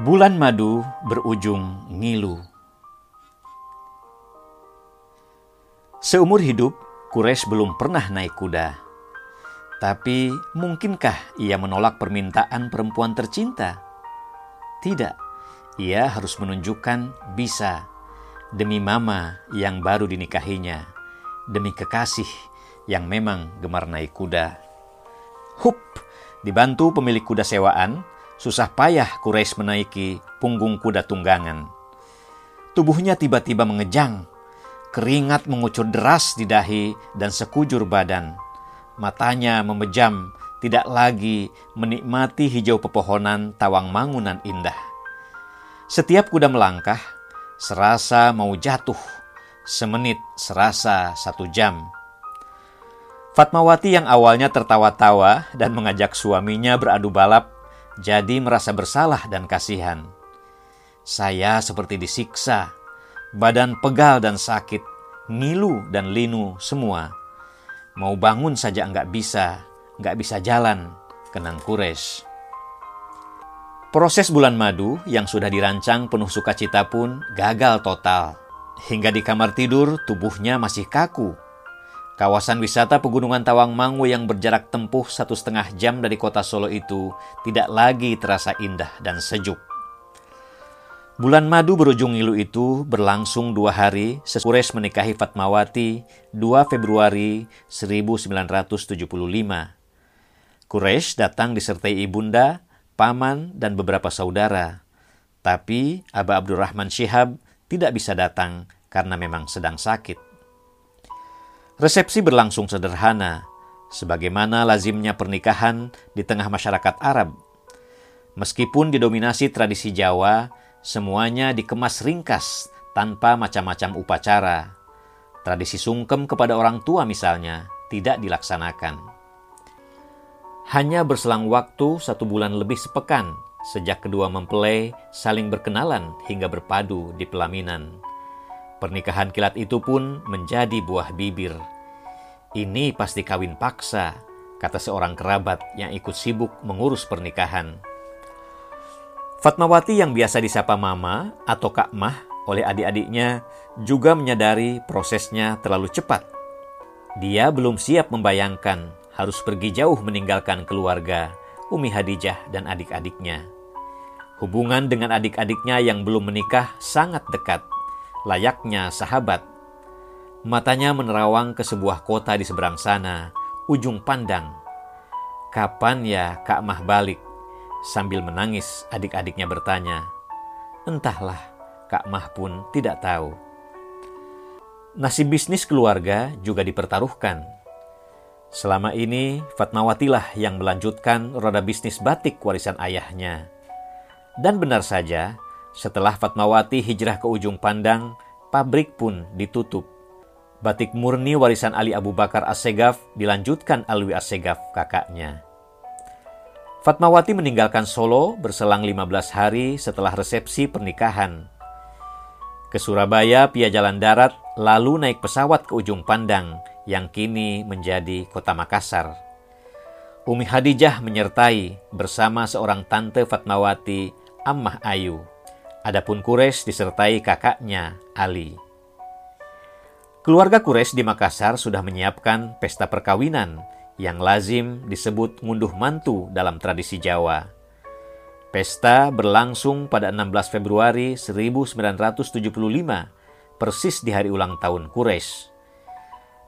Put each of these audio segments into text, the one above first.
Bulan madu berujung ngilu. Seumur hidup, Quraisy belum pernah naik kuda. Tapi mungkinkah ia menolak permintaan perempuan tercinta? Tidak, ia harus menunjukkan bisa demi mama yang baru dinikahinya, demi kekasih yang memang gemar naik kuda. Hup, dibantu pemilik kuda sewaan, susah payah Quraisy menaiki punggung kuda tunggangan. Tubuhnya tiba-tiba mengejang, keringat mengucur deras di dahi dan sekujur badan. Matanya memejam, tidak lagi menikmati hijau pepohonan tawang mangunan indah. Setiap kuda melangkah, serasa mau jatuh, semenit serasa satu jam. Fatmawati yang awalnya tertawa-tawa dan mengajak suaminya beradu balap jadi merasa bersalah dan kasihan. Saya seperti disiksa, badan pegal dan sakit, ngilu dan linu semua. Mau bangun saja enggak bisa, enggak bisa jalan, kenang kures. Proses bulan madu yang sudah dirancang penuh sukacita pun gagal total. Hingga di kamar tidur tubuhnya masih kaku Kawasan wisata Pegunungan Tawangmangu yang berjarak tempuh satu setengah jam dari kota Solo itu tidak lagi terasa indah dan sejuk. Bulan madu berujung ngilu itu berlangsung dua hari sesures menikahi Fatmawati 2 Februari 1975. Quraisy datang disertai ibunda, paman, dan beberapa saudara. Tapi Aba Abdurrahman Syihab tidak bisa datang karena memang sedang sakit. Resepsi berlangsung sederhana, sebagaimana lazimnya pernikahan di tengah masyarakat Arab. Meskipun didominasi tradisi Jawa, semuanya dikemas ringkas tanpa macam-macam upacara. Tradisi sungkem kepada orang tua misalnya tidak dilaksanakan. Hanya berselang waktu satu bulan lebih sepekan sejak kedua mempelai saling berkenalan hingga berpadu di pelaminan. Pernikahan kilat itu pun menjadi buah bibir. Ini pasti kawin paksa, kata seorang kerabat yang ikut sibuk mengurus pernikahan. Fatmawati yang biasa disapa Mama atau Kak Mah oleh adik-adiknya juga menyadari prosesnya terlalu cepat. Dia belum siap membayangkan harus pergi jauh meninggalkan keluarga, Umi Hadijah dan adik-adiknya. Hubungan dengan adik-adiknya yang belum menikah sangat dekat layaknya sahabat. Matanya menerawang ke sebuah kota di seberang sana, ujung pandang. Kapan ya Kak Mah balik? Sambil menangis, adik-adiknya bertanya. Entahlah, Kak Mah pun tidak tahu. Nasib bisnis keluarga juga dipertaruhkan. Selama ini, Fatmawatilah yang melanjutkan roda bisnis batik warisan ayahnya. Dan benar saja, setelah Fatmawati hijrah ke ujung pandang, pabrik pun ditutup. Batik murni warisan Ali Abu Bakar Assegaf dilanjutkan Alwi Assegaf kakaknya. Fatmawati meninggalkan Solo berselang 15 hari setelah resepsi pernikahan. Ke Surabaya via jalan darat, lalu naik pesawat ke ujung pandang yang kini menjadi kota Makassar. Umi Hadijah menyertai bersama seorang tante Fatmawati, Ammah Ayu. Adapun Quraisy disertai kakaknya Ali. Keluarga Quraisy di Makassar sudah menyiapkan pesta perkawinan yang lazim disebut ngunduh mantu dalam tradisi Jawa. Pesta berlangsung pada 16 Februari 1975, persis di hari ulang tahun Quraisy.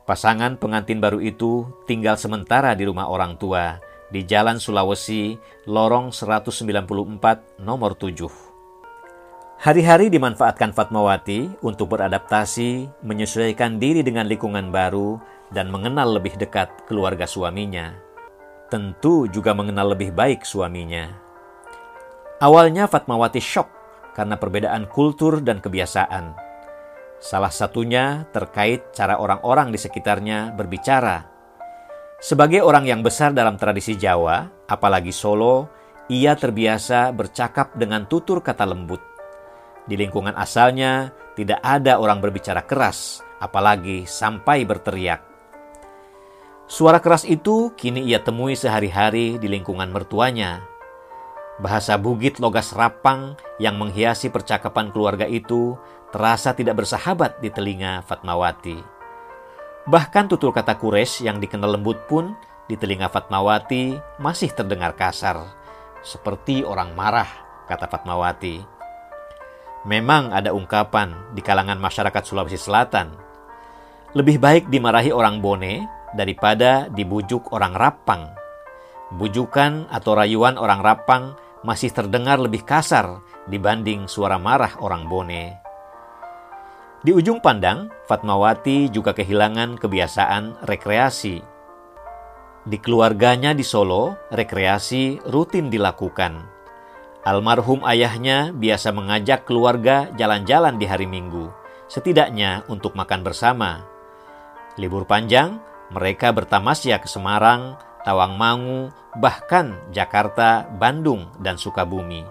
Pasangan pengantin baru itu tinggal sementara di rumah orang tua di Jalan Sulawesi, Lorong 194, nomor 7. Hari-hari dimanfaatkan Fatmawati untuk beradaptasi, menyesuaikan diri dengan lingkungan baru, dan mengenal lebih dekat keluarga suaminya. Tentu juga mengenal lebih baik suaminya. Awalnya Fatmawati shock karena perbedaan kultur dan kebiasaan. Salah satunya terkait cara orang-orang di sekitarnya berbicara. Sebagai orang yang besar dalam tradisi Jawa, apalagi Solo, ia terbiasa bercakap dengan tutur kata lembut di lingkungan asalnya tidak ada orang berbicara keras, apalagi sampai berteriak. Suara keras itu kini ia temui sehari-hari di lingkungan mertuanya. Bahasa Bugit logas rapang yang menghiasi percakapan keluarga itu terasa tidak bersahabat di telinga Fatmawati. Bahkan tutur kata Kures yang dikenal lembut pun di telinga Fatmawati masih terdengar kasar, seperti orang marah, kata Fatmawati. Memang ada ungkapan di kalangan masyarakat Sulawesi Selatan, lebih baik dimarahi orang bone daripada dibujuk orang rapang. Bujukan atau rayuan orang rapang masih terdengar lebih kasar dibanding suara marah orang Bone. Di ujung pandang, Fatmawati juga kehilangan kebiasaan rekreasi. Di keluarganya di Solo, rekreasi rutin dilakukan. Almarhum ayahnya biasa mengajak keluarga jalan-jalan di hari Minggu, setidaknya untuk makan bersama. Libur panjang, mereka bertamasya ke Semarang, Tawangmangu, bahkan Jakarta, Bandung, dan Sukabumi.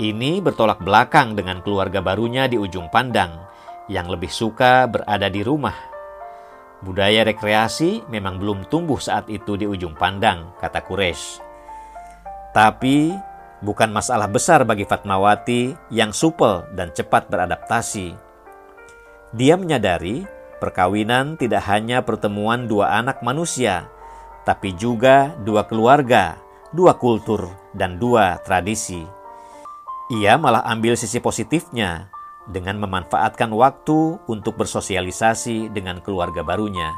Ini bertolak belakang dengan keluarga barunya di ujung pandang yang lebih suka berada di rumah. Budaya rekreasi memang belum tumbuh saat itu di ujung pandang, kata Quraisy. Tapi bukan masalah besar bagi Fatmawati yang supel dan cepat beradaptasi. Dia menyadari perkawinan tidak hanya pertemuan dua anak manusia, tapi juga dua keluarga, dua kultur, dan dua tradisi. Ia malah ambil sisi positifnya dengan memanfaatkan waktu untuk bersosialisasi dengan keluarga barunya.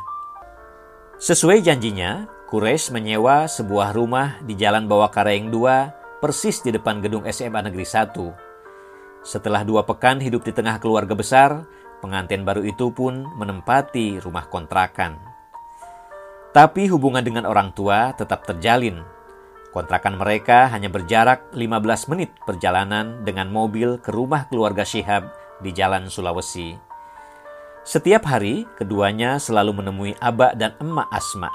Sesuai janjinya, Kures menyewa sebuah rumah di Jalan Bawah Karaeng 2 persis di depan gedung SMA Negeri 1. Setelah dua pekan hidup di tengah keluarga besar, pengantin baru itu pun menempati rumah kontrakan. Tapi hubungan dengan orang tua tetap terjalin. Kontrakan mereka hanya berjarak 15 menit perjalanan dengan mobil ke rumah keluarga Syihab di Jalan Sulawesi. Setiap hari, keduanya selalu menemui Aba dan Emak Asma.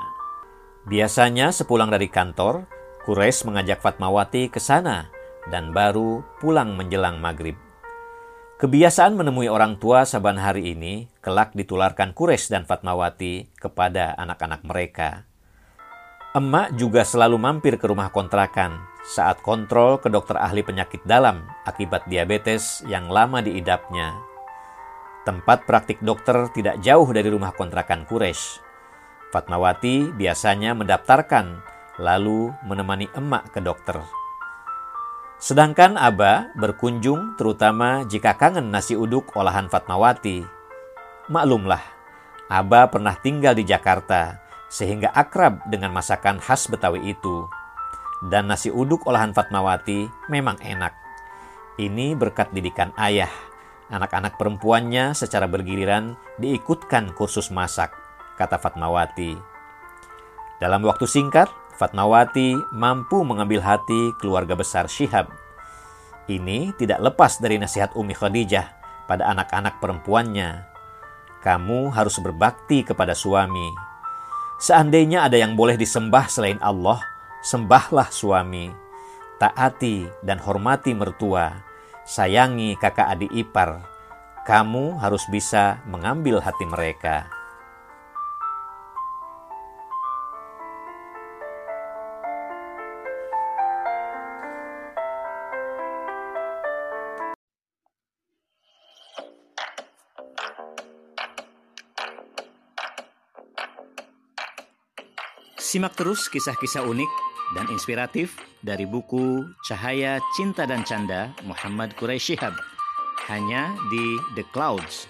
Biasanya sepulang dari kantor, Kures mengajak Fatmawati ke sana dan baru pulang menjelang maghrib. Kebiasaan menemui orang tua saban hari ini kelak ditularkan Kures dan Fatmawati kepada anak-anak mereka. Emak juga selalu mampir ke rumah kontrakan saat kontrol ke dokter ahli penyakit dalam akibat diabetes yang lama diidapnya. Tempat praktik dokter tidak jauh dari rumah kontrakan Kures. Fatmawati biasanya mendaftarkan lalu menemani emak ke dokter. Sedangkan Aba berkunjung terutama jika kangen nasi uduk olahan Fatmawati. Maklumlah, Aba pernah tinggal di Jakarta sehingga akrab dengan masakan khas Betawi itu. Dan nasi uduk olahan Fatmawati memang enak. Ini berkat didikan ayah. Anak-anak perempuannya secara bergiliran diikutkan kursus masak, kata Fatmawati. Dalam waktu singkat, Fatmawati mampu mengambil hati keluarga besar Syihab. Ini tidak lepas dari nasihat Umi Khadijah pada anak-anak perempuannya. Kamu harus berbakti kepada suami. Seandainya ada yang boleh disembah selain Allah, sembahlah suami. Taati dan hormati mertua. Sayangi kakak adik ipar. Kamu harus bisa mengambil hati mereka. Simak terus kisah-kisah unik dan inspiratif dari buku Cahaya Cinta dan Canda Muhammad Quraisy Shihab. Hanya di The Clouds